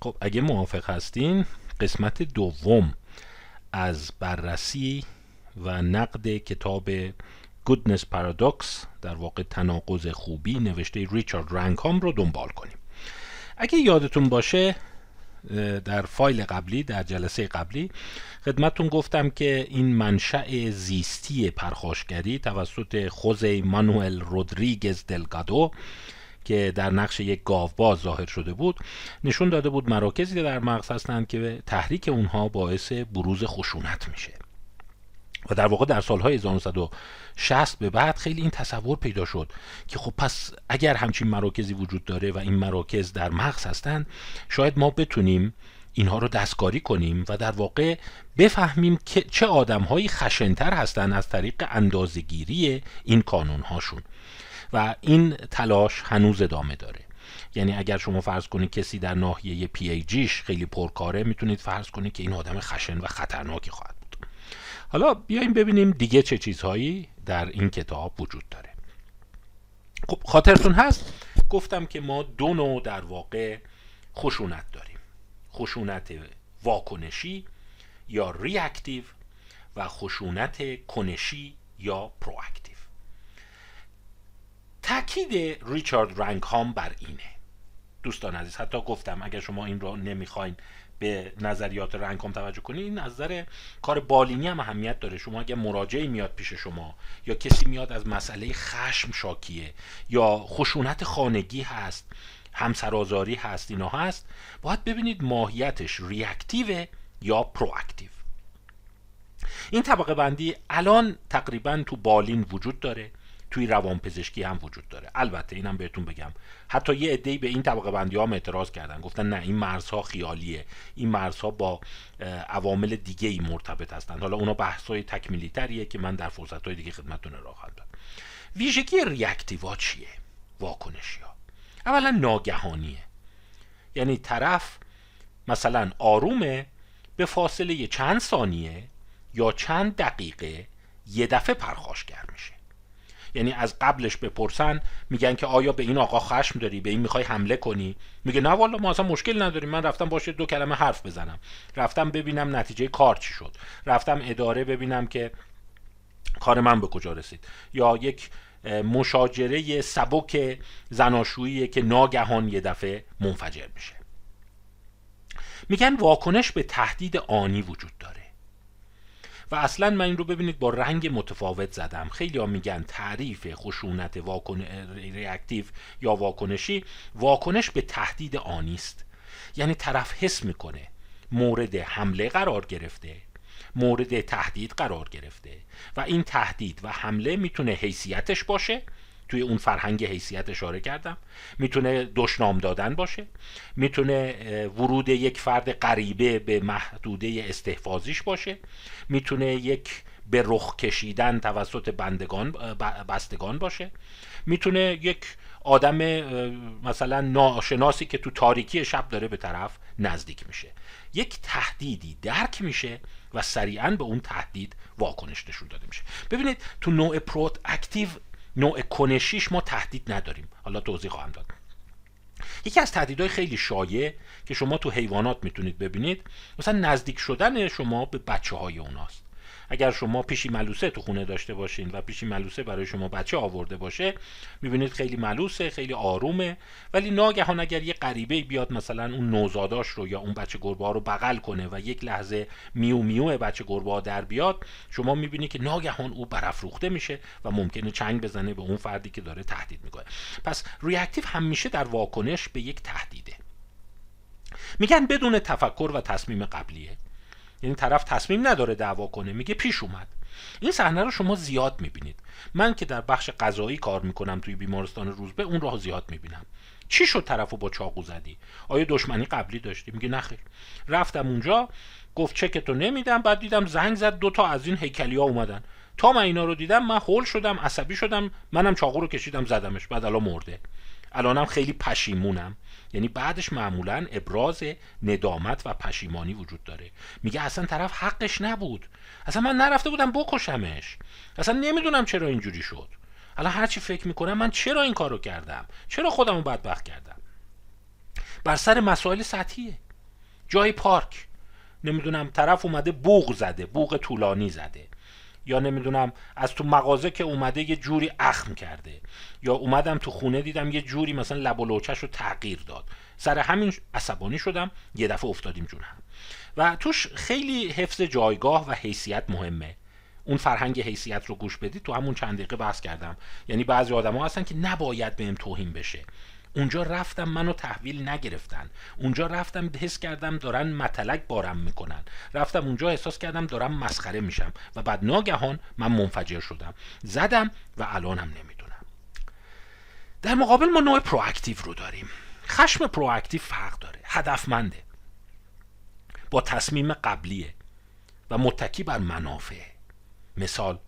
خب اگه موافق هستین قسمت دوم از بررسی و نقد کتاب گودنس پارادوکس در واقع تناقض خوبی نوشته ریچارد رنکام رو دنبال کنیم. اگه یادتون باشه در فایل قبلی در جلسه قبلی خدمتون گفتم که این منشأ زیستی پرخاشگری توسط خوزه مانوئل رودریگز دلگادو که در نقش یک گاوباز ظاهر شده بود نشون داده بود مراکزی در مغز هستند که تحریک اونها باعث بروز خشونت میشه. و در واقع در سالهای 1960 به بعد خیلی این تصور پیدا شد که خب پس اگر همچین مراکزی وجود داره و این مراکز در مغز هستند شاید ما بتونیم اینها رو دستکاری کنیم و در واقع بفهمیم که چه آدمهایی خشنتر هستند از طریق اندازگیری این کانون هاشون و این تلاش هنوز ادامه داره. یعنی اگر شما فرض کنید کسی در ناحیه پی ای جیش خیلی پرکاره می‌تونید فرض کنید که این آدم خشن و خطرناکی خواهد بود. حالا بیایم ببینیم دیگه چه چیزهایی در این کتاب وجود داره. خب خاطرتون هست؟ گفتم که ما دو نوع در واقع خشونت داریم. خشونت واکنشی یا ریاکتیو و خشونت کنشی یا پرواکتیو تاکید ریچارد رنگهام بر اینه. دوستان عزیز حتی گفتم اگر شما این رو نمی‌خواین به نظریات رنگهام توجه کنید این نظر کار بالینی هم اهمیت داره. شما اگر مراجعی میاد پیش شما یا کسی میاد از مسئله خشم شاکیه یا خشونت خانگی هست همسرازاری هست اینا هست باید ببینید ماهیتش ریاکتیو یا پرواکتیو. این طبقه بندی الان تقریبا تو بالین وجود داره. توی روانپزشکی هم وجود داره. البته اینم بهتون بگم. حتی یه عده‌ای به این طبقه بندی ها اعتراض کردن. گفتن نه این مرزها خیالیه. این مرزها با عوامل دیگه ای مرتبط هستند حالا اونا بحث‌های تکمیلی تریه که من در فرصت‌های دیگه خدمتتون ارائه خواهم داد. ویژگی ریاکتیوا چیه؟ واکنشی ها. اولا ناگهانیه. یعنی طرف مثلا آرومه به فاصله چند ثانیه یا چند دقیقه یه دفعه پرخاشگر میشه. یعنی از قبلش بپرسن میگن که آیا به این آقا خشم داری؟ به این می‌خوای حمله کنی؟ میگه نه والا ما اصلا مشکل نداریم. من رفتم باشه دو کلمه حرف بزنم. رفتم ببینم نتیجه کار چی شد. رفتم اداره ببینم که کار من به کجا رسید. یا یک مشاجره سبک زناشویی که ناگهان یه دفعه منفجر میشه. میگن واکنش به تهدید آنی وجود داره. و اصلا من این رو ببینید با رنگ متفاوت زدم. خیلی ها میگن تعریف خشونت واکن... ریاکتیو یا واکنشی واکنش به تهدید آنی است. یعنی طرف حس می‌کنه مورد حمله قرار گرفته مورد تهدید قرار گرفته و این تهدید و حمله می‌تونه حیثیتش باشه توی اون فرهنگ حیثیت اشاره کردم. می‌تونه دشنام دادن باشه. می‌تونه ورود یک فرد غریبه به محدوده استحفاظیش باشه. می‌تونه یک به رخ کشیدن توسط بندگان بستگان باشه. می‌تونه یک آدم مثلا ناشناسی که تو تاریکی شب داره به طرف نزدیک میشه. یک تهدیدی درک میشه و سریعا به اون تهدید واکنش نشون داده میشه. ببینید تو نوع پروت اکتیو نوع کنشیش ما تهدید نداریم. حالا توضیح خواهم داد. یکی از تهدیدهای خیلی شایع که شما تو حیوانات می‌تونید ببینید مثلا نزدیک شدن شما به بچه های اوناست. اگر شما پیشی ملوسه تو خونه داشته باشین و پیشی ملوسه برای شما بچه آورده باشه می‌بینید خیلی ملوسه خیلی آرومه. ولی ناگهان اگر یه غریبه بیاد مثلا اون نوزاداش رو یا اون بچه گربه رو بغل کنه و یک لحظه میو میو بچه گربه در بیاد شما می‌بینید که ناگهان او برافروخته میشه و ممکنه چنگ بزنه به اون فردی که داره تهدید می‌کنه. پس ریاکتیو همیشه در واکنش به یک تهدیده. میگن بدون تفکر و تصمیم قبلیه. یعنی طرف تصمیم نداره دعوا کنه میگه پیش اومد. این صحنه رو شما زیاد می‌بینید. من که در بخش غذایی کار می‌کنم توی بیمارستان روزبه اون رو زیاد می‌بینم. چی شد طرفو با چاقو زدی؟ آیا دشمنی قبلی داشتی؟ میگه نخیر رفتم اونجا گفت چکتو نمیدم بعد دیدم زنگ زد دوتا از این هیکلی ها اومدن. تا من اینا رو دیدم من هول شدم عصبی شدم منم چاقو رو کشیدم زدمش بعد الان مرده. الانم خیلی پشیمونم. یعنی بعدش معمولا ابراز ندامت و پشیمانی وجود داره. میگه اصلا طرف حقش نبود. اصلا من نرفته بودم بکشمش. اصلا نمی‌دونم چرا اینجوری شد. الان هرچی فکر می‌کنم من چرا این کارو کردم؟ چرا خودمو بدبخت کردم؟ بر سر مسائل سطحیه. جای پارک. نمی‌دونم طرف اومده بوغ زده بوغ طولانی زده. یا نمی‌دونم از تو مغازه که اومده یه جوری اخم کرده. یا اومدم تو خونه دیدم یه جوری مثلا لب و رو تغییر داد. سر همین عصبانی شدم یه دفعه افتادیم جون و توش خیلی حفظ جایگاه و حیثیت مهمه. اون فرهنگ حیثیت رو گوش بدید تو همون چند دقیقه بحث کردم. یعنی بعضی آدما هستن که نباید بهم توهین بشه. اونجا رفتم منو تحویل نگرفتن. اونجا رفتم حس کردم دارن متلک بارم می‌کنن. رفتم اونجا احساس کردم دارم مسخره میشم و بعد ناگهان من منفجر شدم. زدم و الانم نمی‌دونم. در مقابل ما نوع پرواکتیو رو داریم. خشم proactive فرق داره. هدفمنده. با تصمیم قبلیه و متکی بر منافع مثال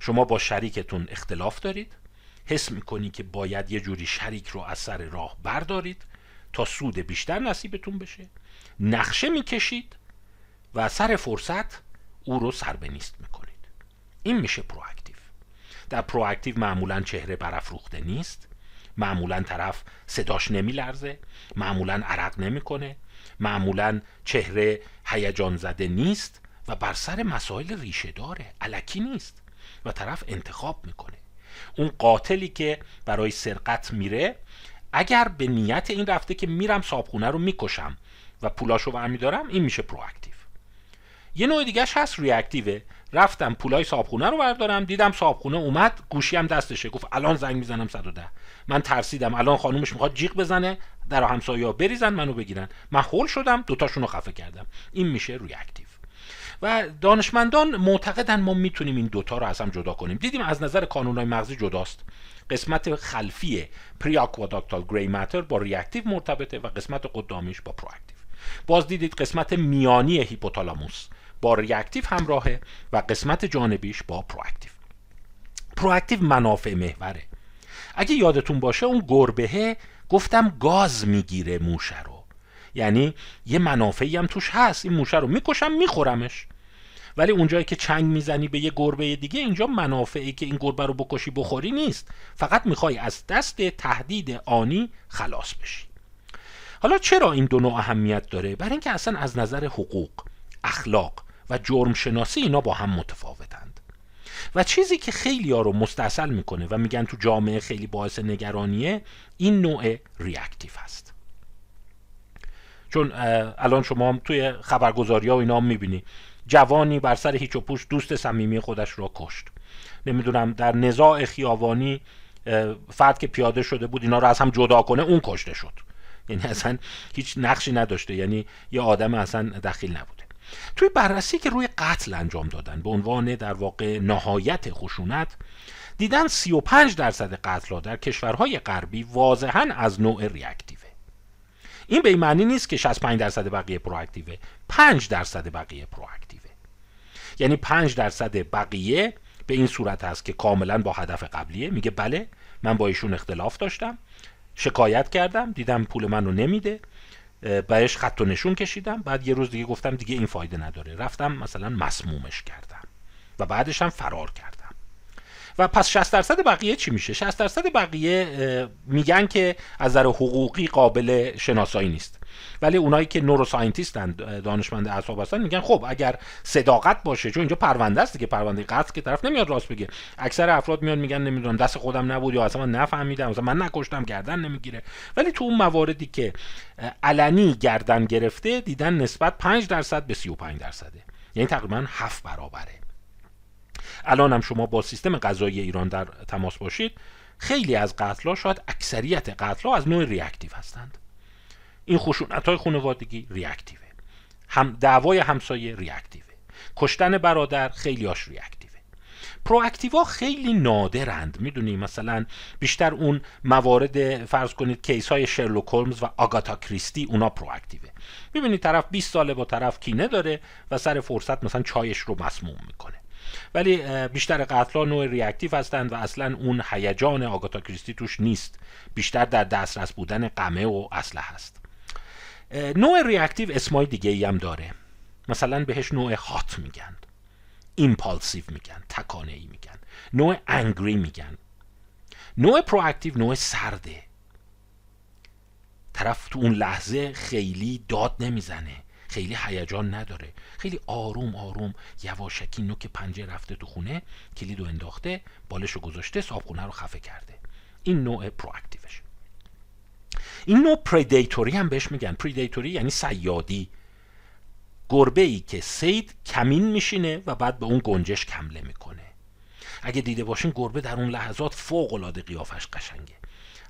شما با شریکتون اختلاف دارید. حس می‌کنی که باید یه جوری شریک رو از سر راه بردارید تا سود بیشتر نصیبتون بشه. نقشه می‌کشید و سر فرصت او رو سر به نیست می‌کنید. این میشه proactive. در proactive معمولا چهره برافروخته نیست. معمولا طرف صداش نمیلرزه. معمولا عرق نمی‌کنه. معمولا چهره هیجان زده نیست و بر سر مسائل ریشه داره. علکی نیست. و طرف انتخاب می‌کنه. اون قاتلی که برای سرقت میره اگر به نیت این رفته که میرم صابخونه رو می‌کشم و پولاشو برمی دارم این میشه پرواکتیو. یه نوع دیگهش هست ریاکتیوه. رفتم پولای صابخونه رو بردارم دیدم صابخونه اومد گوشی هم دستشه. گفت الان زنگ می‌زنم 110 من ترسیدم. الان خانومش می‌خواد جیغ بزنه در و همسایه بریزن منو بگیرن. من هول شدم دوتاشون رو خفه کردم. این میشه reactive. و دانشمندان معتقدن ما می‌تونیم این دوتا رو از هم جدا کنیم. دیدیم از نظر کانونهای مغزی جداست. قسمت خلفی periaqueductal gray matter با reactive مرتبطه و قسمت قدامیش با proactive. باز دیدید قسمت میانی هیپوتالاموس با reactive همراهه و قسمت جانبیش با proactive. پرواکتیو منافع محوره. اگه یادتون باشه اون گربهه گفتم گاز می‌گیره موشه رو. یعنی یه منافعی هم توش هست. این موشه رو می‌کشم میخورمش. ولی اونجایی که چنگ می‌زنی به یه گربه دیگه اینجا منافعی که این گربه رو بکشی بخوری نیست. فقط می‌خوای از دست تهدید آنی خلاص بشی. حالا چرا این دو نوع اهمیت داره؟ برای اینکه اصلا از نظر حقوق اخلاق و جرم شناسی اینا با هم متفاوتند. و چیزی که خیلی ها رو مستصل می‌کنه و میگن تو جامعه خیلی باعث نگرانیه این نوع ریاکتیو هست. چون الان شما هم توی خبرگزاری ها و اینا هم می‌بینی. جوانی بر سر هیچ و پوش دوست صمیمی خودش را کشت. نمی‌دونم در نزاع خیابانی فرد که پیاده شده بود اینا رو از هم جدا کنه اون کشته شد. یعنی اصلا هیچ نقشی نداشته یعنی یه آدم اصلا دخیل نبوده. توی بررسی که روی قتل انجام دادن به عنوان در واقع نهایت خشونت دیدن 35 درصد قتل در کشورهای غربی واضحا از نوع ریاکتیوه. این به این معنی نیست که 65 درصد بقیه پرواکتیوه 5 درصد بقیه پرواکتیوه. یعنی 5 درصد بقیه به این صورت هست که کاملا با هدف قبلیه. میگه بله من با ایشون اختلاف داشتم شکایت کردم دیدم پول منو نمیده بهش خط و نشون کشیدم. بعد یه روز دیگه گفتم دیگه این فایده نداره. رفتم مثلا مسمومش کردم و بعدش هم فرار کردم. و پس 60 درصد بقیه چی میشه؟ 60 درصد بقیه میگن که از نظر حقوقی قابل شناسایی نیست. ولی اونایی که نوروساینتیستن دانشمند اعصاب هستن میگن خب اگر صداقت باشه چون اینجا پرونده است که پرونده قتل که طرف نمیاد راست بگه. اکثر افراد میان میگن نمی‌دونم دست خودم نبود یا اصلا من نفهمیدم مثلا من نکشتم گردن نمی‌گیره. ولی تو اون مواردی که علنی گردن گرفته دیدن نسبت 5 درصد به 35 درصده. یعنی تقریبا 7 برابره. الان هم شما با سیستم قضایی ایران در تماس باشید. خیلی از قتلها شاید اکثریت قتلها از نوع ریاکتیو هستند. این خشونت های خانوادگی ریاکتیوه هم دعوای همسایه ریاکتیوه کشتن برادر خیلی هاش reactive ه proactive ا خیلی نادرند. می‌دونی مثلا بیشتر اون موارد فرض کنید case های شرلوک هولمز و آگاتا کریستی اونا proactive ه. می‌بینید طرف 20 ساله با طرف کینه داره و سر فرصت مثلا چایش رو مسموم می‌کنه. ولی بیشتر قتل نوع reactive هستند و اصلا اون هیجان آگاتا کریستی توش نیست. بیشتر در دسترس بودن قمه و اسلحه هست نوع reactive اسمای دیگه ای هم داره. مثلا بهش نوع hot میگن impulsive میگن تکانه ای میگن. نوع angry میگن. نوع proactive نوع سرده. طرف تو اون لحظه خیلی داد نمی‌زنه خیلی هیجان نداره. خیلی آروم آروم یواشکی نوک پنجه رفته تو خونه کلید رو انداخته بالش رو گذاشته صابخونه رو خفه کرده. این نوع proactive ش این نوع predatory هم بهش میگن. predatory یعنی صیادی. گربه ای که صید کمین میشینه و بعد به اون گنجشک حمله می‌کنه. اگه دیده باشین گربه در اون لحظات فوق العاده قیافش قشنگه.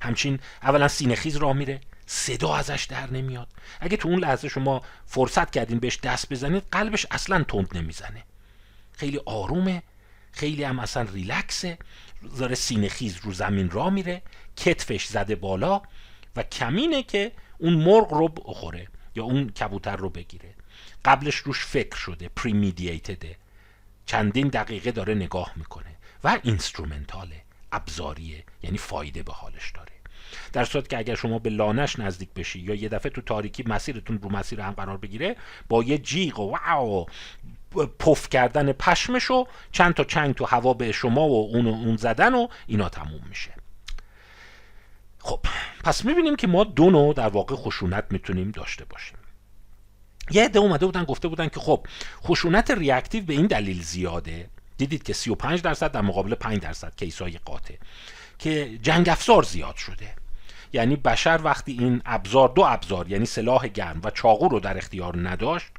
همچین اولا سینه خیز راه میره صدا ازش در نمیاد. اگه تو اون لحظه شما فرصت کردین بهش دست بزنید قلبش اصلا تند نمی‌زنه. خیلی آرومه خیلی هم اصلا ریلکسه. داره سینه خیز رو زمین را میره کتفش زده بالا و کمینه که اون مرغ رو بخوره یا اون کبوتر رو بگیره. قبلش روش فکر شده پریمیدییتده چندین دقیقه داره نگاه می‌کنه و اینسترومنتاله ابزاریه یعنی فایده به حالش داره. در صورت که اگر شما به لانش نزدیک بشی یا یه دفعه تو تاریکی مسیرتون رو مسیر هم قرار بگیره با یه جیغ و واو پف کردن پشمش و چند تا چنگ تو هوا به شما و اون اون زدن و اینا تموم میشه. خب پس می‌بینیم که ما دو نوع در واقع خشونت می‌تونیم داشته باشیم. یه عده اومده بودن گفته بودن که خب خشونت ریاکتیو به این دلیل زیاده. دیدید که 35 درصد در مقابل 5 درصد کیسای قاطع که جنگ افزار زیاد شده. یعنی بشر وقتی این ابزار دو ابزار یعنی سلاح گرم و چاقو رو در اختیار نداشت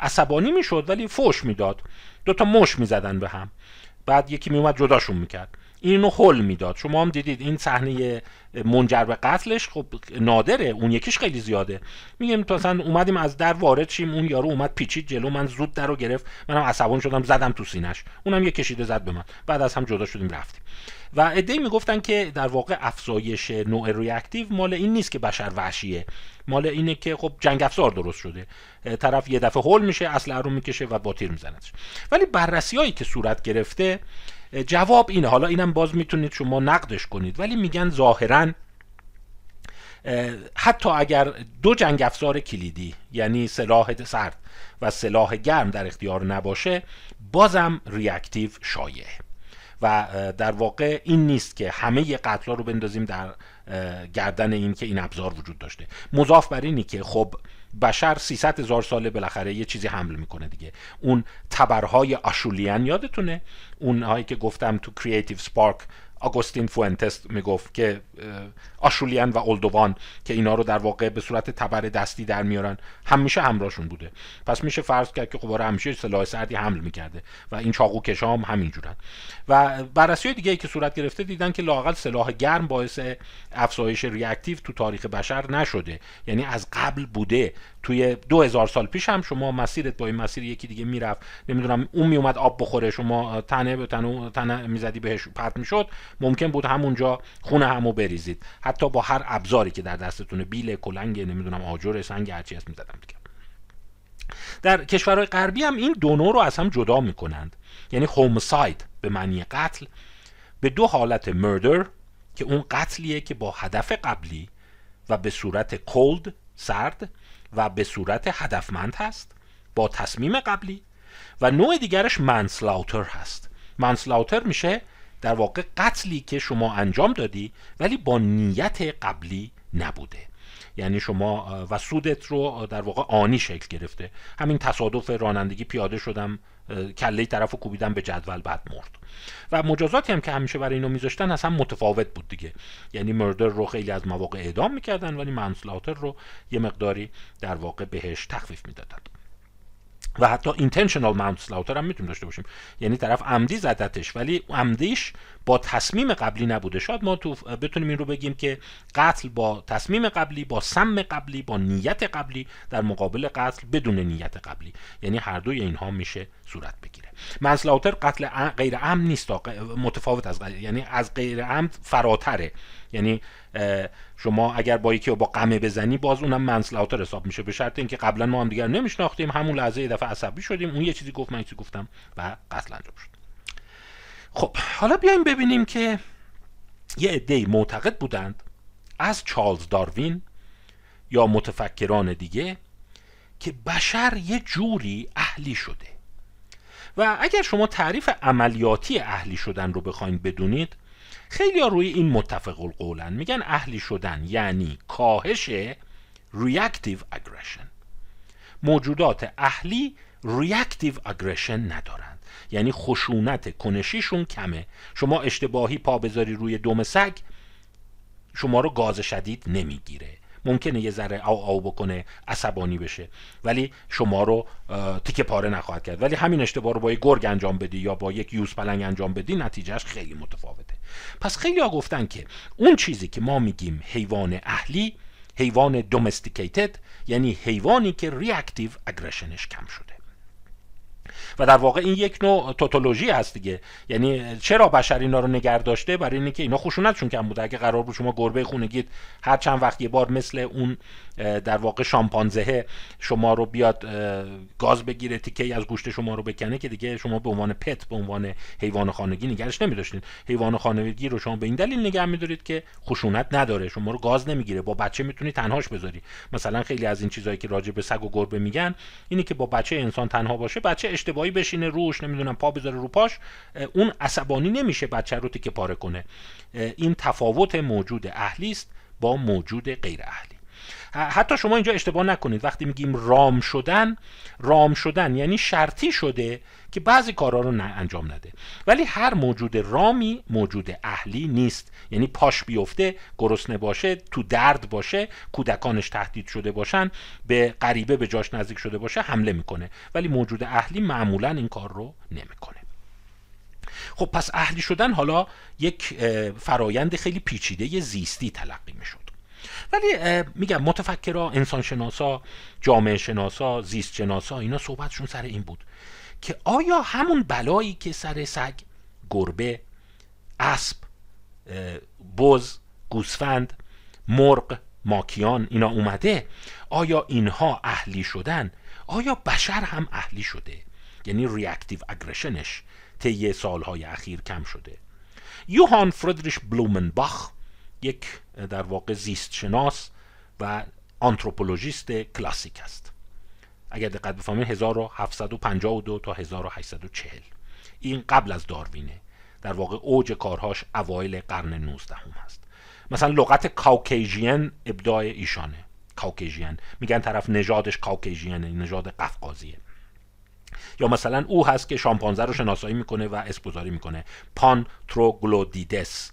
عصبانی می‌شد ولی فوش می‌داد. دو تا مش می‌زدن به هم. بعد یکی میومد جداشون می‌کرد. اینو حل می‌داد. شما هم دیدید این صحنه منجر به قتلش خب نادره. اون یکیش خیلی زیاده. میگم مثلا اومدیم از در وارد شیم اون یارو اومد پیچید جلو من زود در رو گرفت. منم عصبان شدم زدم تو سینش اونم یه کشیده زد به من. بعد از هم جدا شدیم رفتیم. و ادعی می‌گفتن که در واقع افزایش نوع ریاکتیو مال این نیست که بشر وحشیه. مال اینه که خب جنگ افزار درست شده. طرف یه دفعه هول میشه اسلحه رو می‌کشه و با تیر میزنتش. ولی بررسی هایی که صورت گرفته جواب اینه. حالا اینم باز می‌تونید شما نقدش کنید. ولی میگن ظاهرا حتی اگر دو جنگ افزار کلیدی یعنی سلاح سرد و سلاح گرم در اختیار نباشه بازم reactive شایعه. و در واقع این نیست که همه قتلا رو بندازیم در گردن این که این ابزار وجود داشته. مضاف بر اینی که خب بشر 300 هزار ساله بالاخره یه چیزی حمل می‌کنه دیگه. اون تبرهای Acheulean یادتونه؟ اونهایی که گفتم تو Creative Spark آگوستین فوئنتس می‌گفت که Acheulean و Oldowan که اینا رو در واقع به صورت تبر دستی در میارن همیشه همراهشون بوده. پس میشه فرض کرد که خب آره همیشه سلاح سردی حمل می‌کرده و این چاقو کشا هم همینجورن. و بررسی دیگه ای که صورت گرفته دیدن که لاقل سلاح گرم باعث افزایش ریاکتیو تو تاریخ بشر نشده. یعنی از قبل بوده توی دو هزار سال پیش هم شما مسیرت با این مسیر یکی دیگه می‌رفت. نمی‌دونم اون میومد آب بخوره شما تنه به تنه, تنه می‌زدی بهش پرت می‌شد. ممکن بود همونجا خونه همو بریزید. حتی با هر ابزاری که در دستتونه بیل کلنگ نمی‌دونم آجر سنگ هرچی هست می‌زدم دیگه. در کشورهای غربی هم این دو نوع رو از هم جدا می‌کنند. یعنی هومساید به معنی قتل به دو حالت مردر که اون قتلیه که با هدف قبلی و به صورت کولد سرد و به صورت هدفمند هست با تصمیم قبلی و نوع دیگرش منسلاوتر هست. منسلاوتر میشه در واقع قتلی که شما انجام دادی ولی با نیت قبلی نبوده. یعنی شما و سودت رو در واقع آنی شکل گرفته. همین تصادف رانندگی پیاده شدم. کله طرف رو کوبیدم به جدول بعد مرد. و مجازاتی هم که همیشه برای اینو میذاشتن اصلا متفاوت بود دیگه. یعنی مردر رو خیلی از مواقع اعدام می‌کردن ولی منسلاتر رو یه مقداری در واقع بهش تخفیف می‌دادن. و حتی اینتنشنال منسلاوتر هم می‌تونیم داشته باشیم. یعنی طرف عمدی زدتش ولی عمدیش با تصمیم قبلی نبوده. شاید ما تو بتونیم این رو بگیم که قتل با تصمیم قبلی با سم قبلی با نیت قبلی در مقابل قتل بدون نیت قبلی. یعنی هر دوی اینها میشه صورت بگیره. منسلاوتر قتل غیر عمد نیست متفاوت از غیر یعنی از غیر عمد فراتره. یعنی شما اگر با یکی با قمه بزنی باز اونم منسلاوتر حساب میشه. به شرط اینکه قبلا ما هم دیگر نمیشناختیم همون لحظه یه دفعه عصبی شدیم اون یه چیزی گفت من چیزی گفتم و قتل انجام شد. خب حالا بیایم ببینیم که یه عده معتقد بودند از چارلز داروین یا متفکران دیگه که بشر یه جوری اهلی شده. و اگر شما تعریف عملیاتی اهلی شدن رو بخواید بدونید خیلی ها روی این متفق القولن. میگن اهلی شدن یعنی کاهش reactive aggression. موجودات اهلی ریاکتیو اگریشن ندارند. یعنی خشونت کنشیشون کمه. شما اشتباهی پا بذاری روی دم سگ شما رو گاز شدید نمی‌گیره. ممکنه یه ذره او او بکنه عصبانی بشه. ولی شما رو تیکه پاره نخواهد کرد. ولی همین اشتباه رو با یک گرگ انجام بدی یا با یک یوز پلنگ انجام بدی نتیجهش خیلی متفاوته. پس خیلی ها گفتن که اون چیزی که ما میگیم حیوان اهلی حیوان دومستیکیتد یعنی حیوانی که ریاکتیو اگریشنش کم شده. و در واقع این یک نوع توتولوژی هست دیگه. یعنی چرا بشر اینا رو نگه داشته؟ برای اینکه اینا خشونتشون کم بوده. اگه قرار بود شما گربه خونگیت هر چند وقت یه بار مثل اون در واقع شامپانزه شما رو بیاد گاز بگیره تیکه از گوشت شما رو بکنه که دیگه شما به عنوان پت به عنوان حیوان خانگی نگرش نمیداشتید حیوان خانگی رو شما به این دلیل نگه میدارید که خشونت نداره. شما رو گاز نمی‌گیره. با بچه می‌تونی تنهاش بذاری. مثلا خیلی از این چیزهایی که راجع به سگ و گربه میگن اینه که با بچه انسان تنها باشه بچه اشتباهی بشینه روش نمی‌دونم پا بذاره رو پاش اون عصبانی نمیشه بچه رو تیکه پاره کنه. این تفاوت موجود اهلی است با موجود غیر اهلی. حتی شما اینجا اشتباه نکنید. وقتی میگیم رام شدن رام شدن یعنی شرطی شده که بعضی کارها رو انجام نده. ولی هر موجود رامی موجود اهلی نیست. یعنی پاش بیفته گرسنه باشه تو درد باشه کودکانش تهدید شده باشن به غریبه به جاش نزدیک شده باشه حمله می‌کنه. ولی موجود اهلی معمولا این کار رو نمی‌کنه. خب پس اهلی شدن حالا یک فرایند خیلی پیچیده زیستی تلقی می‌شد. ولی میگم متفکرها انسانشناسا جامعه شناسا زیست شناسا اینا صحبتشون سر این بود که آیا همون بلایی که سر سگ گربه اسب بز گوسفند مرغ ماکیان اینا اومده آیا اینها اهلی شدن؟ آیا بشر هم اهلی شده؟ یعنی reactive aggression ش طی سالهای اخیر کم شده. یوهان فردریش بلومنباخ یک در واقع زیست شناس و anthropologist کلاسیک است. اگر دقت بفرمایید 1752 تا 1840 این قبل از داروینه در واقع اوج کارهاش اوایل قرن 19 هم هست مثلا لغت Caucasian ابداع ایشانه. Caucasian. میگن طرف نژادش Caucasian ه نژاد قفقازیه. یا مثلا او هست که شامپانزه رو شناسایی می‌کنه و اسم‌گذاری می‌کنه. Pan troglodytes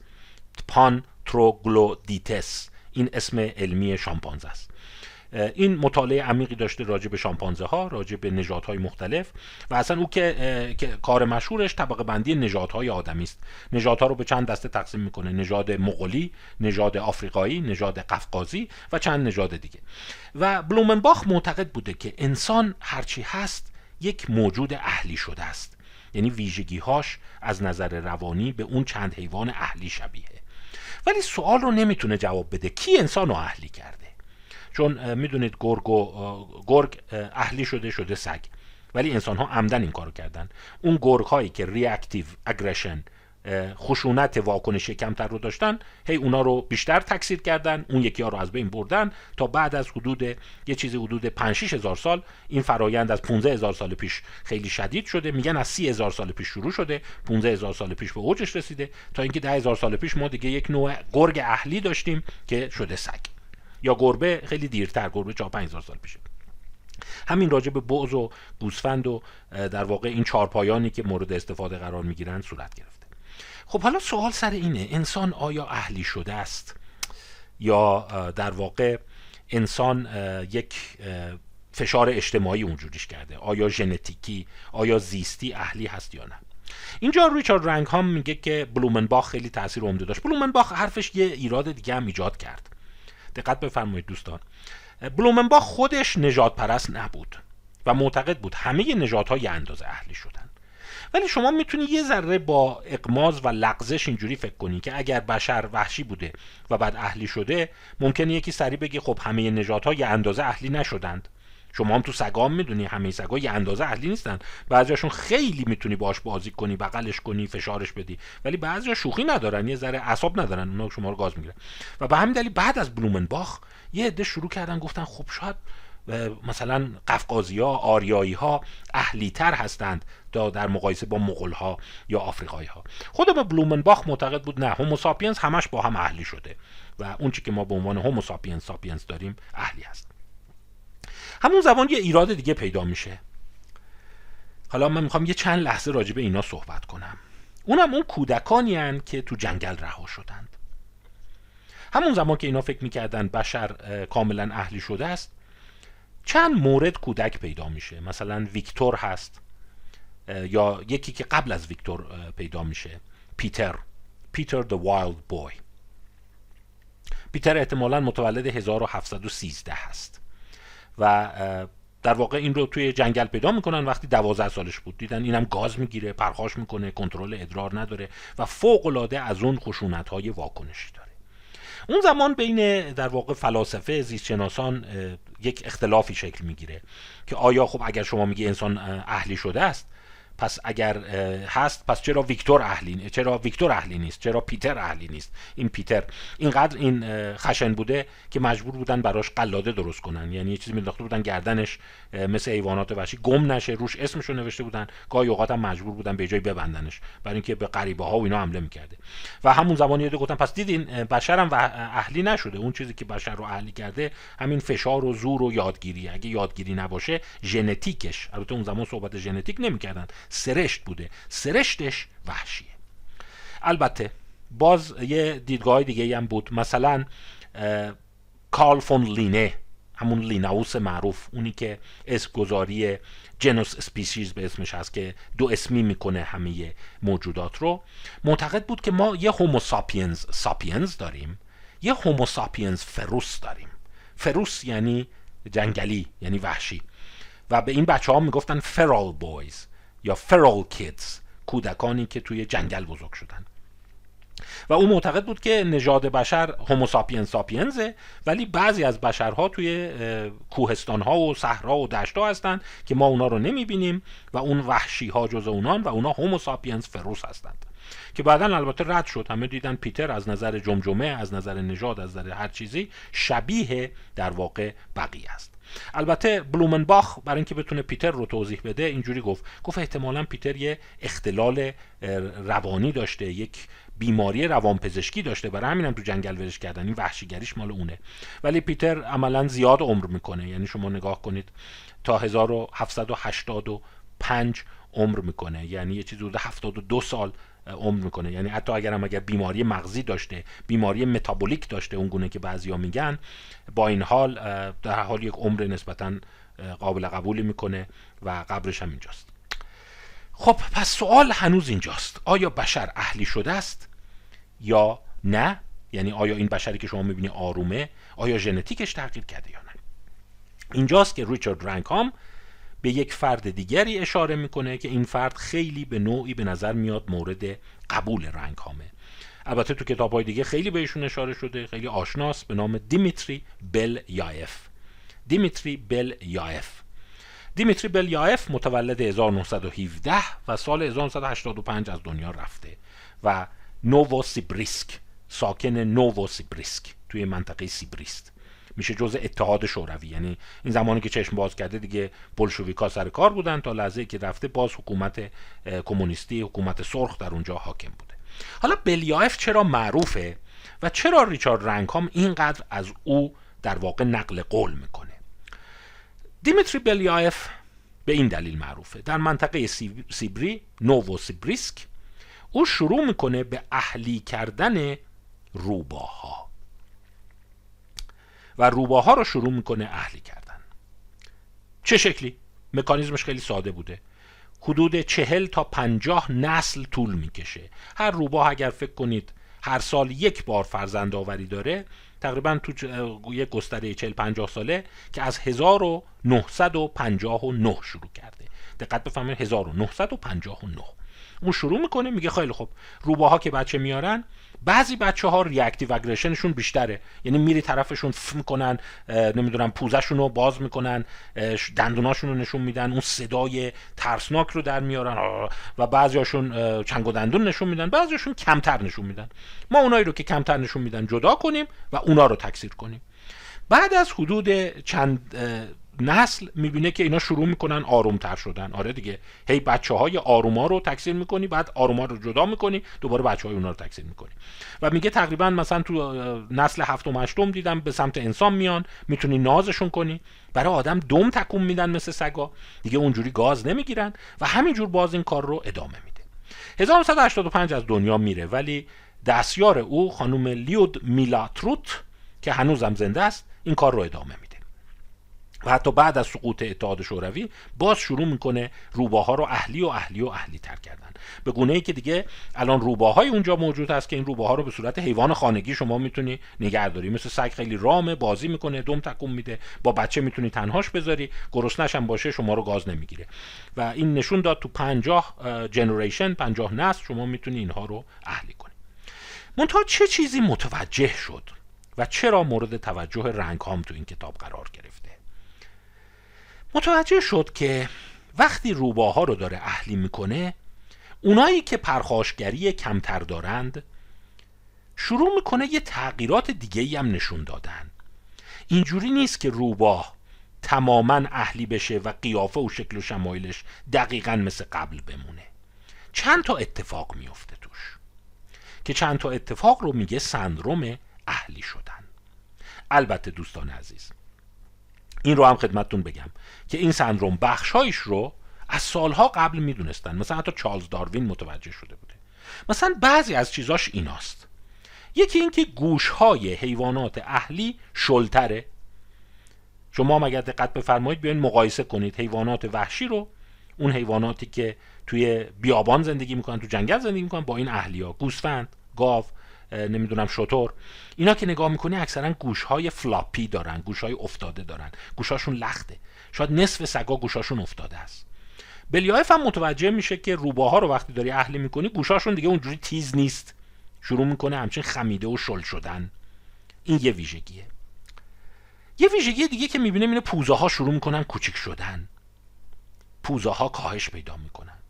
Pan troglodytes این اسم علمی شامپانزه است. این مطالعه عمیقی داشته راجع به شامپانزه ها راجع به نژادهای مختلف و اصلا او که, کار مشهورش طبقه بندی نژادهای آدمی است. نژادها رو به چند دسته تقسیم می‌کنه. نژاد مغولی نژاد آفریقایی نژاد قفقازی و چند نژاد دیگه. و بلومنباخ معتقد بوده که انسان هرچی هست یک موجود اهلی شده است. یعنی ویژگی هاش از نظر روانی به اون چند حیوان اهلی شبیه. ولی سوال رو نمی‌تونه جواب بده. کی انسان رو اهلی کرده؟ چون می‌دونید گرگ و گرگ اهلی شده شده سگ. ولی انسان ها عمدن این کارو کردن. اون گرگ هایی که ریاکتیو اگریشن خشونت واکنش کمتر رو داشتن هی اونا رو بیشتر تکثیر کردن اون یکی ها رو از بین بردن تا بعد از حدود یه چیزی حدود 5 هزار سال این فرایند از 15 هزار سال پیش خیلی شدید شده. میگن از 30 هزار سال پیش شروع شده 15 هزار سال پیش به اوجش رسیده تا اینکه 10 هزار سال پیش ما دیگه یک نوع گرگ اهلی داشتیم که شده سگ یا گربه خیلی دیرتر گربه 4 5000 سال پیشه. همین راجع به بعض و گوسفند و در واقع این چارپایانی که مورد استفاده قرار می‌گیرن صورت گرفته خب حالا سوال سر اینه انسان آیا اهلی شده است؟ یا در واقع انسان یک فشار اجتماعی اونجوریش کرده. آیا ژنتیکی آیا زیستی اهلی هست یا نه؟ اینجا ریچارد رنگ هم میگه که بلومنباخ خیلی تاثیر عمده داشت. بلومنباخ حرفش یه ایراد دیگه هم ایجاد کرد. دقت بفرمایید دوستان. بلومنباخ خودش نجات پرست نبود و معتقد بود همه نژادها یه اندازه اهلی شدن. ولی شما می‌تونی یه ذره با اقماز و لغزش اینجوری فکر کنی که اگر بشر وحشی بوده و بعد اهلی شده ممکنه یکی سری بگه خب همه نژادها یه اندازه اهلی نشدند. شما هم تو سگام می‌دونی همه سگا یه اندازه اهلی نیستن. بعضیاشون خیلی می‌تونی باش بازی کنی بغلش کنی فشارش بدی. ولی بعضیا شوخی ندارن یه ذره اعصاب ندارن اونا شما رو گاز می‌گیرن. و به همین دلیل بعد از بلومنباخ یه عده شروع کردن گفتن خب شاید مثلا قفقازی ها آریایی ها اهلی تر هستند در مقایسه با مغول ها یا آفریقایی ها خود بلومنباخ معتقد بود نه Homo sapiens همش با هم اهلی شده و اون که ما به عنوان Homo sapiens داریم اهلی هست. همون زمان یه ایراد دیگه پیدا میشه. حالا من می‌خوام یه چند لحظه راجع به اینا صحبت کنم. اونم اون کودکانی هن که تو جنگل رها شدند. همون زمان که اینا فکر می‌کردن بشر کاملا اهلی شده است چند مورد کودک پیدا میشه؟ مثلا ویکتور هست یا یکی که قبل از ویکتور پیدا میشه پیتر. پیتر the wild boy. پیتر احتمالا متولد 1713 هست و در واقع این رو توی جنگل پیدا می‌کنن. وقتی دوازده سالش بود دیدن اینم گاز می‌گیره پرخاش می‌کنه کنترل ادرار نداره و فوق العاده از اون خشونت های واکنشی داره. اون زمان بین در واقع فلاسفه زیستشناسان یک اختلافی شکل می‌گیره که آیا خب اگر شما میگی انسان اهلی شده است پس اگر هست پس چرا ویکتور اهلی چرا ویکتور اهلی نیست چرا پیتر اهلی نیست؟ این پیتر اینقدر این خشن بوده که مجبور بودن براش قلاده درست کنن. یعنی یه چیزی مینداخته بودن گردنش مثل حیوانات وحشی گم نشه روش اسمش رو نوشته بودن. گاهی اوقات هم مجبور بودن به جای ببندنش برای اینکه به غریبه ها و اینا حمله می‌کرده. و همون زمانی یه گفتن پس دیدین بشر هم اهلی نشده. اون چیزی که بشر رو اهلی کرده همین فشار و زور و یادگیری. اگه یادگیری نباشه ژنتیکش. البته اون زمان صحبت ژنتیک نمی‌کردن. سرشت بوده. سرشتش وحشیه. البته باز یه دیدگاه دیگه هم بود. مثلا کارل فون لینه همون لیناوس معروف اونی که اسم گذاری genus species به اسمش هست که دو اسمی می‌کنه همه موجودات رو. معتقد بود که ما یه Homo sapiens داریم. یه Homo sapiens ferus داریم. ferus یعنی جنگلی یعنی وحشی. و به این بچه ها می‌گفتن feral boys یا فرال کیدز کودکانی که توی جنگل بزرگ شدن. و او معتقد بود که نژاد بشر هوموساپین ساپینزه ولی بعضی از بشرها توی کوهستان ها و صحرا و دشت ها هستند که ما اونا رو نمی‌بینیم و اون وحشی ها جز اونان و اونا هوموساپینز فروس هستند. که بعدا البته رد شد. همه دیدن پیتر از نظر جمجمه از نظر نژاد از نظر هر چیزی شبیه در واقع بقیه است. البته بلومنباخ برای اینکه بتونه پیتر رو توضیح بده اینجوری گفت. گفت احتمالا پیتر یه اختلال روانی داشته یک بیماری روانپزشکی داشته. برای همینم تو جنگل ورش کردن. این وحشیگریش مال اونه. ولی پیتر عملا زیاد عمر می‌کنه. یعنی شما نگاه کنید تا 1785 عمر می‌کنه. یعنی یه چیزی حدود 72 سال عمر می‌کنه. یعنی حتی اگر هم اگر بیماری مغزی داشته بیماری متابولیک داشته اون گونه که بعضیا میگن با این حال در حال یک عمر نسبتا قابل قبولی می‌کنه و قبرش هم اینجاست. خب پس سوال هنوز اینجاست. آیا بشر اهلی شده است یا نه؟ یعنی آیا این بشری که شما می‌بینی آرومه؟ آیا ژنتیکش تغییر کرده یا نه؟ اینجاست که ریچارد رنکام به یک فرد دیگری اشاره می‌کنه که این فرد خیلی به نوعی به نظر میاد مورد قبول رنکامه البته تو کتاب های دیگه خیلی بهشون اشاره شده خیلی آشناست به نام دیمیتری بلیایف دیمیتری بلیایف دیمیتری بلیایف متولد 1917 و سال 1985 از دنیا رفته و نوو سیبریسک ساکن نوو سیبریسک توی منطقه سیبریست. میشه جزء اتحاد شوروی. یعنی این زمانی که چشم باز کرده دیگه بلشویکا سر کار بودن تا لحظه که رفته باز حکومت کمونیستی حکومت سرخ در اونجا حاکم بوده. حالا بلیایف چرا معروفه و چرا ریچارد رنکام اینقدر از او در واقع نقل قول می‌کنه؟ دیمیتری بلیایف به این دلیل معروفه. در منطقه سیبری نوو سیبریسک او شروع می‌کنه به اهلی کردن روباها. و روباها رو شروع می‌کنه اهلی کردن. چه شکلی؟ مکانیزمش خیلی ساده بوده. حدود چهل تا پنجاه نسل طول می‌کشه. هر روباه اگر فکر کنید هر سال یک بار فرزند آوری داره تقریبا تو یک گستره 40 50 ساله که از 1959 شروع کرده. دقت بفهمید 1959 اون شروع می‌کنه میگه خیلی خوب. روباها که بچه میارن بعضی بچه ها ریاکتیو اگریشنشون بیشتره. یعنی میری طرفشون ف می‌کنن نمی‌دونم پوزشون رو باز می‌کنن دندوناشون رو نشون میدن اون صدای ترسناک رو در میارن و بعضیاشون چنگ و دندون نشون میدن بعضیاشون کمتر نشون میدن. ما اونایی رو که کمتر نشون میدن جدا کنیم و اونا رو تکثیر کنیم. بعد از حدود چند نسل می‌بینه که اینا شروع می‌کنن آرومتر شدن. آره دیگه. هی بچه های آروما رو تکثیر می‌کنی بعد آروما رو جدا می‌کنی دوباره بچه های اونا رو تکثیر می‌کنی. و میگه تقریبا مثلا تو نسل هفتم هشتم دیدم به سمت انسان میان می‌تونی نازشون کنی. برای آدم دم تکون میدن مثل سگا. دیگه اونجوری گاز نمی‌گیرن و همینجور باز این کار رو ادامه میده. 1985 از دنیا میره ولی دستیار او خانم لیود میلاتروت که هنوزم زنده است این کار رو ادامه میده. و حتی بعد از سقوط اتحاد شوروی باز شروع می‌کنه روباها رو اهلی و اهلی و اهلی تر کردن. به گونه ای که دیگه الان روباهای اونجا موجود هست که این روباها رو به صورت حیوان خانگی شما می‌تونی نگهداری. مثل سگ خیلی رامه بازی می‌کنه دم تکون میده. با بچه می‌تونی تنهاش بذاری. گرسنش هم باشه شما رو گاز نمی‌گیره. و این نشون داد تو 50 جنریشن 50 نسل شما می‌تونی اینها رو اهلی کنی. منتها چه چیزی متوجه شد و چرا مورد توجه رنگ هام تو این کتاب قرار گرفته؟ متوجه شد که وقتی روباها رو داره اهلی می‌کنه اونایی که پرخاشگری کمتر دارند شروع می‌کنه یه تغییرات دیگه هم نشون دادن. اینجوری نیست که روباه تماما اهلی بشه و قیافه و شکل و شمایلش دقیقا مثل قبل بمونه. چند تا اتفاق میفته توش که چند تا اتفاق رو میگه سندروم اهلی شدن. البته دوستان عزیز این رو هم خدمتتون بگم که این سندروم بخشهایش رو از سالها قبل می‌دونستن. مثلا حتی چارلز داروین متوجه شده بوده. مثلا بعضی از چیزاش ایناست. یکی اینکه گوشهای حیوانات اهلی شلتره. شما هم اگر دقت بفرمایید بیاین مقایسه کنید حیوانات وحشی رو اون حیواناتی که توی بیابان زندگی می‌کنن تو جنگل زندگی می‌کنن با این اهلی گوسفند گاو نمی‌دونم چطور. اینا که نگاه می‌کنی اکثرا گوشهای floppy دارن گوشهای افتاده دارن. گوشهاشون لخته. شاید نصف سگا گوشاشون افتاده است. بلیایف هم متوجه میشه که روباها رو وقتی داری اهلی می‌کنی گوشاشون دیگه اونجوری تیز نیست. شروع می‌کنه همچین خمیده و شل شدن. این یه ویژگیه. یه ویژگی دیگه که می‌بینه اینه پوزه ها شروع می‌کنن کوچیک شدن. پوزه ها کاهش پیدا می‌کنن.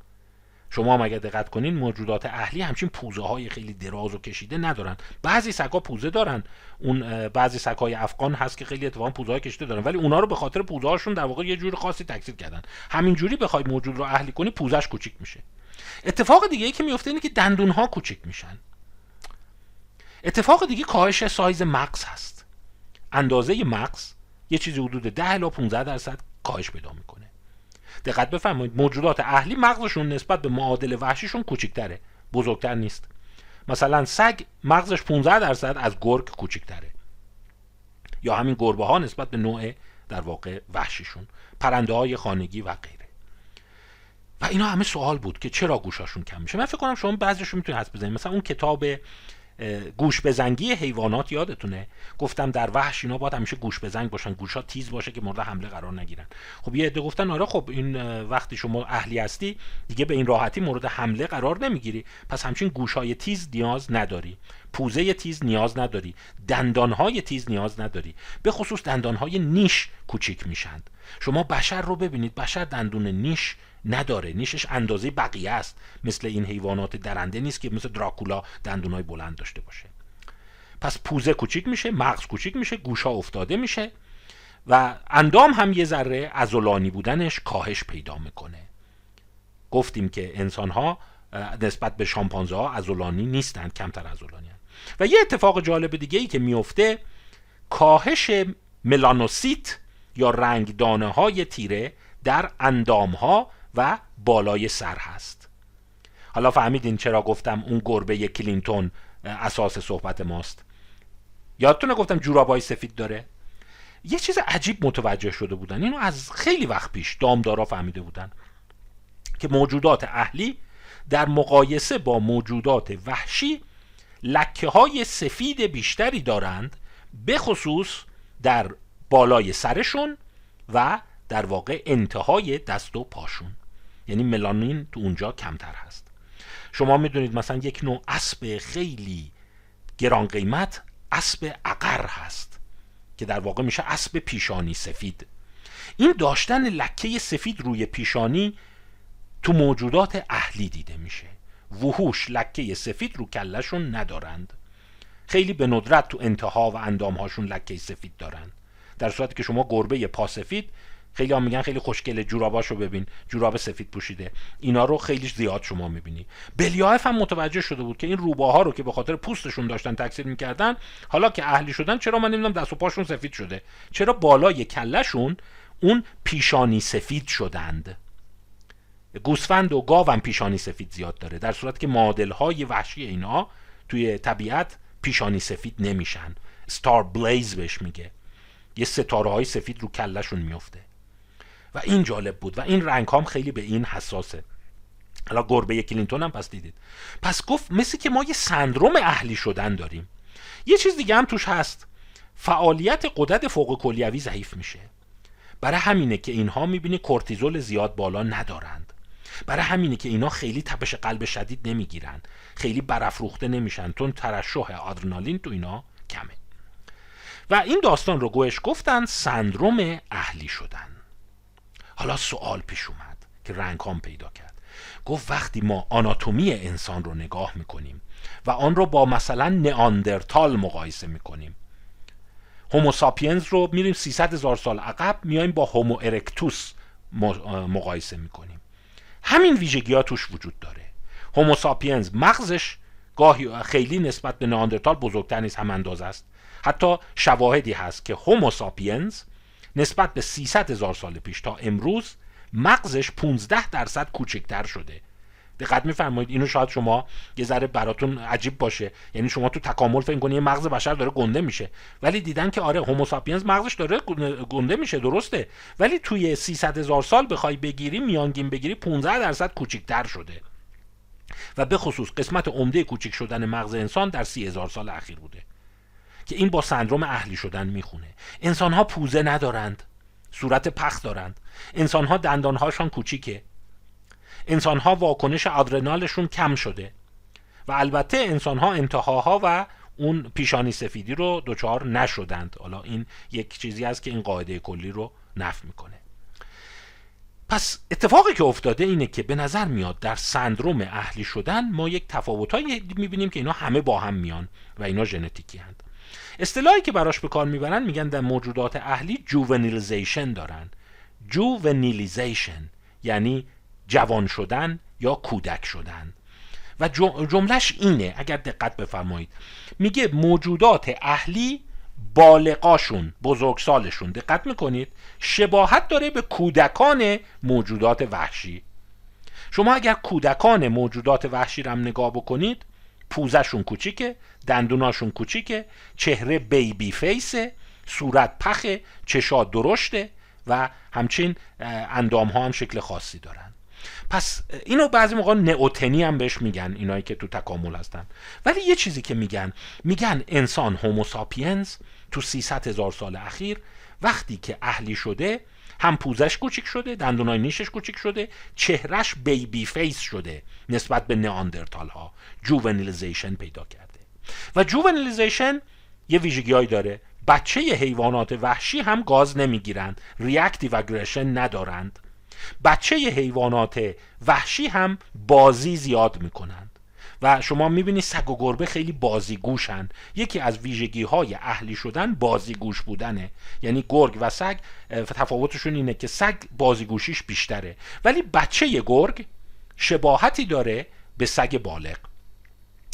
شما هم اگر دقت کنین موجودات اهلی همچین پوزه های خیلی دراز و کشیده ندارن. بعضی سگا پوزه دارن. اون بعضی سگای افغان هست که خیلی اتفاقا پوزه های کشیده دارن. ولی اونا رو به خاطر پوزه هاشون در واقع یه جور خاصی تکثیر کردن. همین جوری بخوای موجود رو اهلی کنی پوزش کوچیک میشه. اتفاق دیگه ای که میفته اینه که دندون ها کوچیک میشن. اتفاق دیگه کاهش سایز مغز هست. اندازه مغز یه چیزی حدود 10 الی 15 درصد کاهش پیدا می‌کنه. دقت بفرمایید موجودات اهلی مغزشون نسبت به معادل وحشیشون کوچیکتره بزرگتر نیست. مثلا سگ مغزش 15 درصد از گرگ کوچیکتره یا همین گربه ها نسبت به نوع در واقع وحشیشون پرنده های خانگی و غیره. و اینا همه سوال بود که چرا گوشاشون کم میشه؟ من فکر کنم شما بعضیشون می‌تونید حد بزنید. مثلا اون کتاب گوش بزنگی حیوانات یادتونه؟ گفتم در وحش اینا باید همیشه گوش بزنگ باشن گوشا تیز باشه که مورد حمله قرار نگیرن. خب یه عده گفتن آره خب این وقتی شما اهلی هستی دیگه به این راحتی مورد حمله قرار نمی‌گیری. پس همچین گوشای تیز نیاز نداری. پوزه تیز نیاز نداری. دندانهای تیز نیاز نداری. به خصوص دندانهای نیش کوچیک میشند شما بشر رو ببینید. بشر دندون نیش نداره. نیشش اندازه بقیه است. مثل این حیوانات درنده نیست که مثل دراکولا دندونای بلند داشته باشه. پس پوزه کوچیک میشه مغز کوچیک میشه گوشا افتاده میشه و اندام هم یه ذره ازولانی بودنش کاهش پیدا می‌کنه. گفتیم که انسان ها نسبت به شامپانزه ها ازولانی نیستند کمتر ازولانی و یه اتفاق جالب دیگه ای که میفته کاهش ملانوسیت یا رنگدانه های تیره در اندام ها و بالای سر هست. حالا فهمیدین چرا گفتم اون گربه کلینتون اساس صحبت ماست. یادتونه گفتم جورابای سفید داره؟ یه چیز عجیب متوجه شده بودن. اینو از خیلی وقت پیش دامدارا فهمیده بودن که موجودات اهلی در مقایسه با موجودات وحشی لکه های سفید بیشتری دارند به خصوص در بالای سرشون و در واقع انتهای دست و پاشون. یعنی ملانین تو اونجا کمتر هست. شما می‌دونید مثلا یک نوع اسب خیلی گران قیمت اسب عقر هست که در واقع میشه اسب پیشانی سفید. این داشتن لکه سفید روی پیشانی تو موجودات اهلی دیده میشه. وحوش لکه سفید رو کلشون ندارند. خیلی به ندرت تو انتها و اندامهاشون لکه سفید دارند در صورتی که شما گربه پاسفید خیلی هم میگن خیلی خوشگله جوراباشو ببین جوراب سفید پوشیده. اینا رو خیلی زیاد شما می‌بینی. بلیاف هم متوجه شده بود که این روباها رو که به خاطر پوستشون داشتن تکثیر می‌کردن حالا که اهلی شدن چرا من نمی‌دونم دست و پاشون سفید شده؟ چرا بالای کلشون اون پیشانی سفید شدند؟ گوسفند و گاو هم پیشانی سفید زیاد داره در صورت که مادل های وحشی اینا توی طبیعت پیشانی سفید نمیشن. ستار بلیز بهش میگه. یه ستاره های سفید رو کلشون میفته و این جالب بود و این رنگ هم خیلی به این حساسه. حالا گربه کلینتون هم پس دیدید. پس گفت مثل که ما یه سندروم اهلی شدن داریم. یه چیز دیگه هم توش هست. فعالیت قدرت فوق کلیوی ضعیف میشه. برای همینه که اینها می‌بینی کورتیزول زیاد بالا ندارند. برای همینه که اینا خیلی تپش قلب شدید نمی‌گیرن خیلی برافروخته نمیشن. تون ترشح آدرنالین تو اینا کمه. و این داستان رو گوش گفتن سندروم اهلی شدن. حالا سوال پیش اومد که رنگ پیدا کرد. گفت وقتی ما آناتومی انسان رو نگاه می‌کنیم و آن رو با مثلا نئاندرتال مقایسه می‌کنیم هوموساپینز رو میریم 300 هزار سال عقب میایم با هومو ارکتوس مقایسه می‌کنیم. همین ویژگی ها توش وجود داره. هوموساپینز مغزش گاهی خیلی نسبت به نئاندرتال بزرگتر نیست هم اندازه است حتی شواهدی هست که هوموساپینز نسبت به 300 هزار سال پیش تا امروز مغزش 15 درصد کوچکتر شده. دقت میفرمایید اینو شاید شما یه ذره براتون عجیب باشه. یعنی شما تو تکامل فکر کنید مغز بشر داره گنده میشه. ولی دیدن که آره هوموساپینز مغزش داره گنده میشه درسته. ولی توی 300 هزار سال بخوای بگیری میانگین بگیری 15 درصد کوچکتر شده. و به خصوص قسمت عمده کوچک شدن مغز انسان در سی هزار سال اخیر بوده. که این با سندروم اهلی شدن می‌خونه. انسان ها پوزه ندارند صورت پخ دارند. انسان ها دندان هاشان کوچیکه. انسان ها واکنش آدرنالشون کم شده. و البته انسان ها انتهاها و اون پیشانی سفیدی رو دچار نشدند. حالا این یک چیزی است که این قاعده کلی رو نف می‌کنه. پس اتفاقی که افتاده اینه که به نظر میاد در سندروم اهلی شدن ما یک تفاوتایی می‌بینیم که اینا همه با هم میان و اینا ژنتیکی هستند اصطلاحی که براش به کار می‌برن میگن در موجودات اهلی juvenilization دارن. juvenilization یعنی جوان شدن یا کودک شدن. و جملهش اینه اگر دقت بفرمایید. میگه موجودات اهلی بالغاشون بزرگسالشون. دقت می‌کنید؟ شباهت داره به کودکان موجودات وحشی. شما اگر کودکان موجودات وحشی رو نگاه بکنید پوزشون کوچیکه دندوناشون کوچیکه چهره بیبی فیسه صورت پخه چشا درشته و همچین اندام ها هم شکل خاصی دارن. پس اینو بعضی موقع نئوتنی هم بهش میگن اینایی که تو تکامل هستن. ولی یه چیزی که میگن میگن انسان هوموساپینز تو 300 هزار سال اخیر وقتی که اهلی شده هم پوزش کوچیک شده دندونای نیشش کوچیک شده چهرش baby face شده نسبت به نئاندرتال ها juvenilization پیدا کرده. و juvenilization یه ویژگیهایی داره. بچه حیوانات وحشی هم گاز نمی‌گیرند reactive aggression ندارند. بچه حیوانات وحشی هم بازی زیاد می‌کنند. و شما می‌بینید سگ و گربه خیلی بازیگوشن. یکی از ویژگی های اهلی شدن بازیگوش بودنه. یعنی گرگ و سگ تفاوتشون اینه که سگ بازیگوشیش بیشتره. ولی بچه گرگ شباهتی داره به سگ بالغ.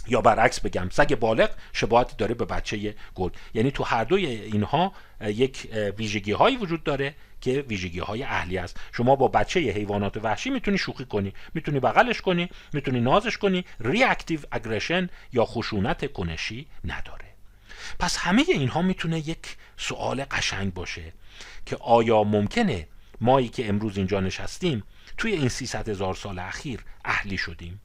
یا برعکس بگم سگ بالغ شباهتی داره به بچه گرگ. یعنی تو هر دوی اینها یک ویژگی هایی وجود داره. که ویژگی های اهلی است. شما با بچه حیوانات وحشی می‌تونی شوخی کنی می‌تونی بغلش کنی می‌تونی نازش کنی. ریاکتیو اگریشن یا خشونت کنشی نداره. پس همه اینها می‌تونه یک سوال قشنگ باشه که آیا ممکنه مایی که امروز اینجا نشستیم توی این 300 هزار سال اخیر اهلی شدیم؟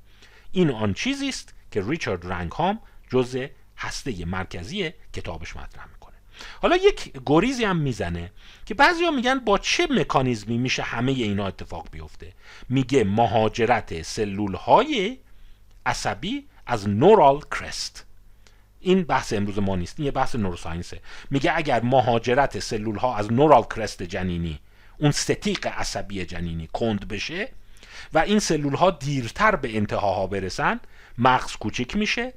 این آن چیزی است که ریچارد رنگهام جزء هسته مرکزی کتابش مطرح حالا یک گریزی هم می‌زنه که بعضیا میگن با چه مکانیزمی میشه همه اینا اتفاق بیفته؟ میگه مهاجرت سلول های عصبی از نورال کرست این بحث امروز ما نیست این یه بحث نوروساینسه. میگه اگر مهاجرت سلول ها از نورال کرست جنینی اون ستیق عصبی جنینی کند بشه و این سلول ها دیرتر به انتهاها برسن مغز کوچیک میشه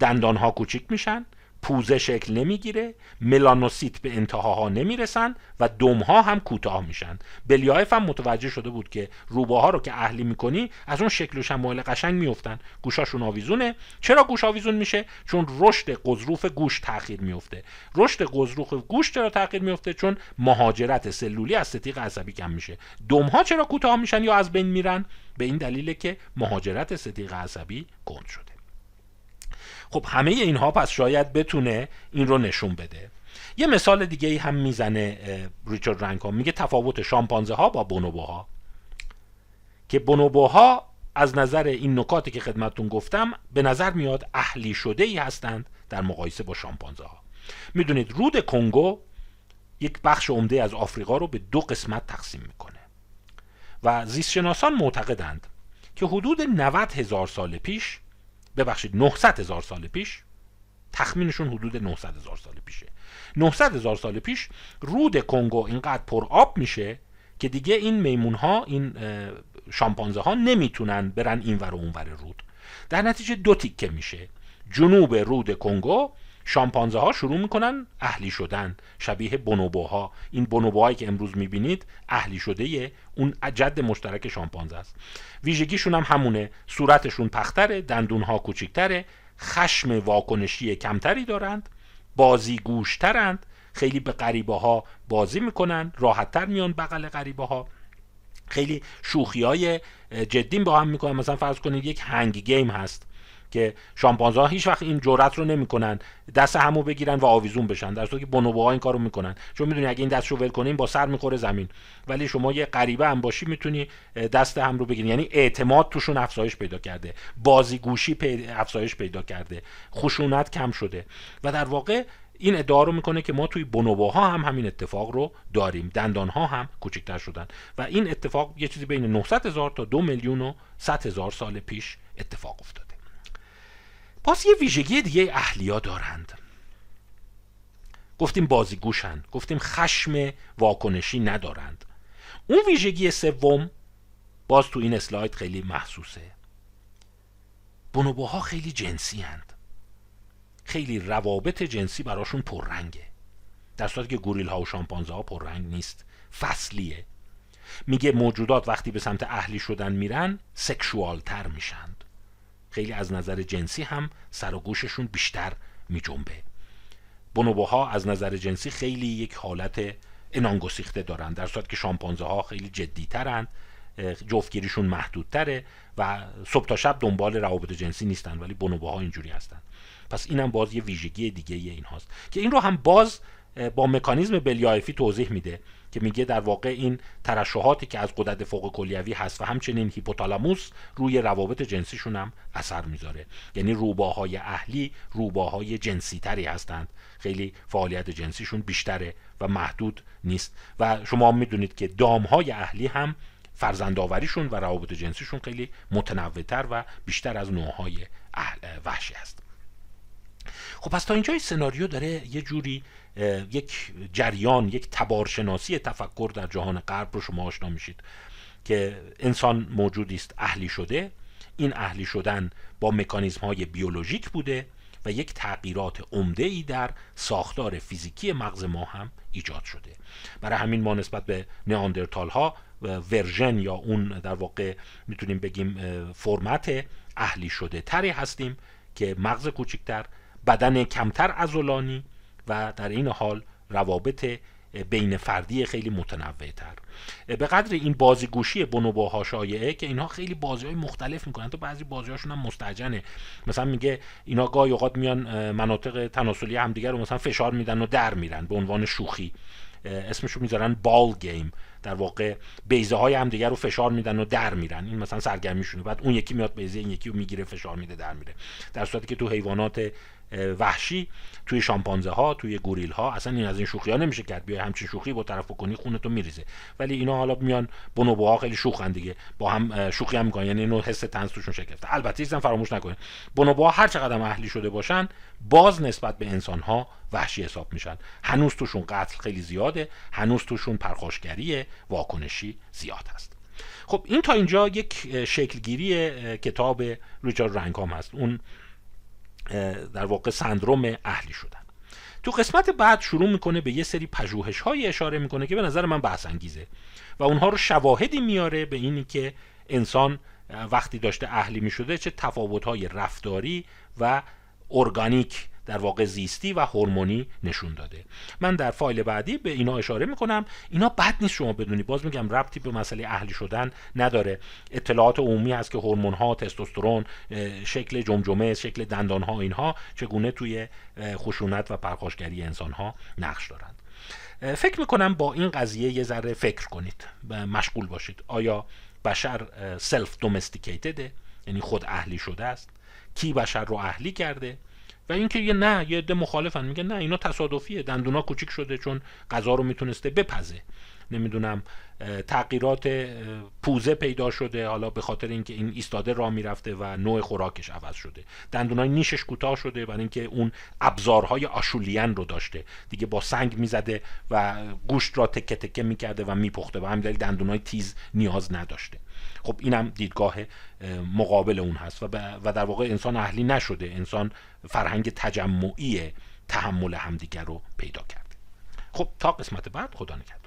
دندان ها کوچیک میشن پوزه شکل نمی‌گیره ملانوسیت به انتهاها نمی‌رسن و دمها هم کوتاه میشن. بلیایف هم متوجه شده بود که روباها رو که اهلی می‌کنی از اون شکل و شمایل قشنگ میفتن گوشاشون آویزونه. چرا گوش آویزون میشه؟ چون رشد قضروف گوش تاخیر میفته رشد قضروف گوش چرا تاخیر میفته چون مهاجرت سلولی از ستیق عصبی کم میشه. دمها چرا کوتاه میشن یا از بین میرن؟ به این دلیله که مهاجرت ستیق عصبی کند شده. خب همه اینها پس شاید بتونه این رو نشون بده. یه مثال دیگه ای هم می‌زنه ریچارد رنکام میگه تفاوت شامپانزه ها با بونوبوها. که بونوبوها از نظر این نکاتی که خدمتون گفتم به نظر میاد اهلی شده ای هستند در مقایسه با شامپانزه ها می‌دونید رود کنگو یک بخش عمده از آفریقا رو به دو قسمت تقسیم می‌کنه. و زیستشناسان معتقدند که حدود 90 هزار سال پیش ببخشید 900 هزار سال پیش؟ تخمینشون حدود 900 هزار سال پیشه. 900 هزار سال پیش رود کنگو اینقدر پر آب میشه که دیگه این میمون ها این شامپانزه ها نمی‌تونن برن این ور و اون ور رود. در نتیجه دو تیکه میشه. جنوب رود کنگو شامپانزه ها شروع می‌کنن اهلی شدن. شبیه بونوبوها. این بونوبوهایی که امروز می‌بینید اهلی شده اون جد مشترک شامپانزه است. ویژگیشون هم همونه. صورتشون پختره دندونها کوچیکتره. خشم واکنشی کمتری دارند. بازی گوشترند. خیلی به غریبه ها بازی می‌کنن. راحتتر میان بغل غریبه ها خیلی شوخی های جدی با هم می‌کنن. مثلا فرض کنید یک هنگ گیم هست. که شامپانزه ها هیچ وقت این جرأت رو نمی‌کنن دست همو بگیرن و آویزون بشن. در صورتی که بونوبوها این کارو می‌کنن. چون می‌دونی اگه این دست رو ول کنین با سر می‌خوره زمین. ولی شما یه غریبه هم باشی می‌تونی دست هم رو بگیری. یعنی اعتماد توشون افزایش پیدا کرده. بازیگوشی افزایش پیدا کرده. خشونت کم شده. و در واقع این ادعا رو می‌کنه که ما توی بونوبوها هم همین اتفاق رو داریم. دندان ها هم کوچکتر شدن. و این اتفاق یه چیزی بین 900 هزار تا دو میلیون و 100 هزار سال پیش اتفاق افتاده باز یه ویژگی دیگه اهلیا دارند. گفتیم بازیگوشن گفتیم خشم واکنشی ندارند. اون ویژگی سوم باز تو این اسلاید خیلی محسوسه. بونوبوها خیلی جنسی هند. خیلی روابط جنسی براشون پررنگه. در صورتی که گوریل ها و شامپانزه ها پررنگ نیست. فصلیه. میگه موجودات وقتی به سمت اهلی شدن میرن سکشوال تر میشند خیلی از نظر جنسی هم سر و گوششون بیشتر می جنبه بونوبوها از نظر جنسی خیلی یک حالت انانگسیخته دارن در صورت که شامپانزه ها خیلی جدی ترند جفتگیریشون محدودتره و صبح تا شب دنبال روابط جنسی نیستن ولی بونوبوها اینجوری هستن. پس اینم باز یه ویژگی دیگه این هاست که این رو هم باز با مکانیزم بلیایفی توضیح میده. که میگه در واقع این ترشحاتی که از قدرت فوق کلیوی هست و همچنین هیپوتالاموس روی روابط جنسیشون هم اثر می‌ذاره. یعنی روباهای اهلی روباهای جنسی تری هستند. خیلی فعالیت جنسیشون بیشتره و محدود نیست. و شما می‌دونید که دامهای اهلی هم فرزندآوریشون و روابط جنسیشون خیلی متنوعتر و بیشتر از نوعهای وحشی هست. خب پس تا اینجای سناریو داره یه جوری یک جریان یک تبارشناسی تفکر در جهان غرب رو شما آشنا میشید که انسان موجودی است اهلی شده. این اهلی شدن با مکانیزم های بیولوژیک بوده و یک تغییرات عمده ای در ساختار فیزیکی مغز ما هم ایجاد شده. برای همین ما نسبت به نیاندرتال ها ورژن یا اون در واقع می‌تونیم بگیم فرمت اهلی شده تری هستیم که مغز کوچکتر بدن کمتر ازولانی و در این حال روابط بین فردی خیلی متنوع تر به قدر این بازیگوشی بونوبوها شایعه که اینها خیلی بازی های مختلف می‌کنن. تو بعضی بازی هاشون هم مستجنه. مثلا میگه اینا گاهی اوقات میان مناطق تناسلی همدیگر رو مثلا فشار میدن و در میرن به عنوان شوخی. اسمشو می‌ذارن بال گیم در واقع بیزه های هم دیگر رو فشار میدن و در میرن. این مثلا سرگرمیشونه. بعد اون یکی میاد بیزه این یکی رو می‌گیره فشار میده در میره. در صورتی که تو حیوانات وحشی توی شامپانزه ها توی گوریل ها اصلا این از این شوخی ها نمیشه کرد. بیای همچین شوخی با طرف بکنی خونتو میریزه. ولی اینا حالا میان بونوبوها خیلی شوخن دیگه. با هم شوخی هم می‌کنن. یعنی اینو حس تنز توشون شکسته البته چیزا فراموش نکنید. بونوبوها هر چقدر اهلی شده باشن باز نسبت به انسان ها وحشی حساب میشن. هنوز توشون قتل خیلی زیاده. هنوز توشون پرخاشگری واکنشی زیاد هست. خب این تا اینجا یک شکلگیری کتاب ریچارد رنگهام هست. اون در واقع سندروم اهلی شدن. تو قسمت بعد شروع می‌کنه به یه سری پژوهش های اشاره می‌کنه که به نظر من بحث انگیزه و اونها رو شواهدی میاره به اینی که انسان وقتی داشته اهلی می‌شده چه تفاوت های رفتاری و ارگانیک در واقع زیستی و هورمونی نشون داده. من در فایل بعدی به اینا اشاره می‌کنم. اینا بد نیست شما بدونی. باز میگم ربطی به مسئله اهلی شدن نداره. اطلاعات عمومی هست که هورمون ها تستوسترون شکل جمجمه شکل دندان ها اینها چگونه توی خشونت و پرخاشگری انسان ها نقش دارند. فکر می‌کنم با این قضیه یه ذره فکر کنید مشغول باشید. آیا بشر سلف دومستیکیتده یعنی خود اهلی شده است. کی بشر رو اهلی کرده؟ و اینکه یه نه یه عده مخالفن. میگه نه اینا تصادفیه. دندونا کوچیک شده چون غذا رو می‌تونسته بپزه. نمی‌دونم تغییرات پوزه پیدا شده. حالا به خاطر اینکه این ایستاده راه می‌رفته و نوع خوراکش عوض شده. دندونای نیشش کوتاه شده برای اینکه اون ابزارهای آشولین رو داشته. دیگه با سنگ می‌زده و گوشت را تکه تکه می‌کرده و میپخته و همین دلیل دندونای تیز نیاز نداشته. خب اینم دیدگاه مقابل اون هست و, و در واقع انسان اهلی نشده. انسان فرهنگ تجمعی تحمل همدیگر رو پیدا کرده. خب تا قسمت بعد خدا نگهدار.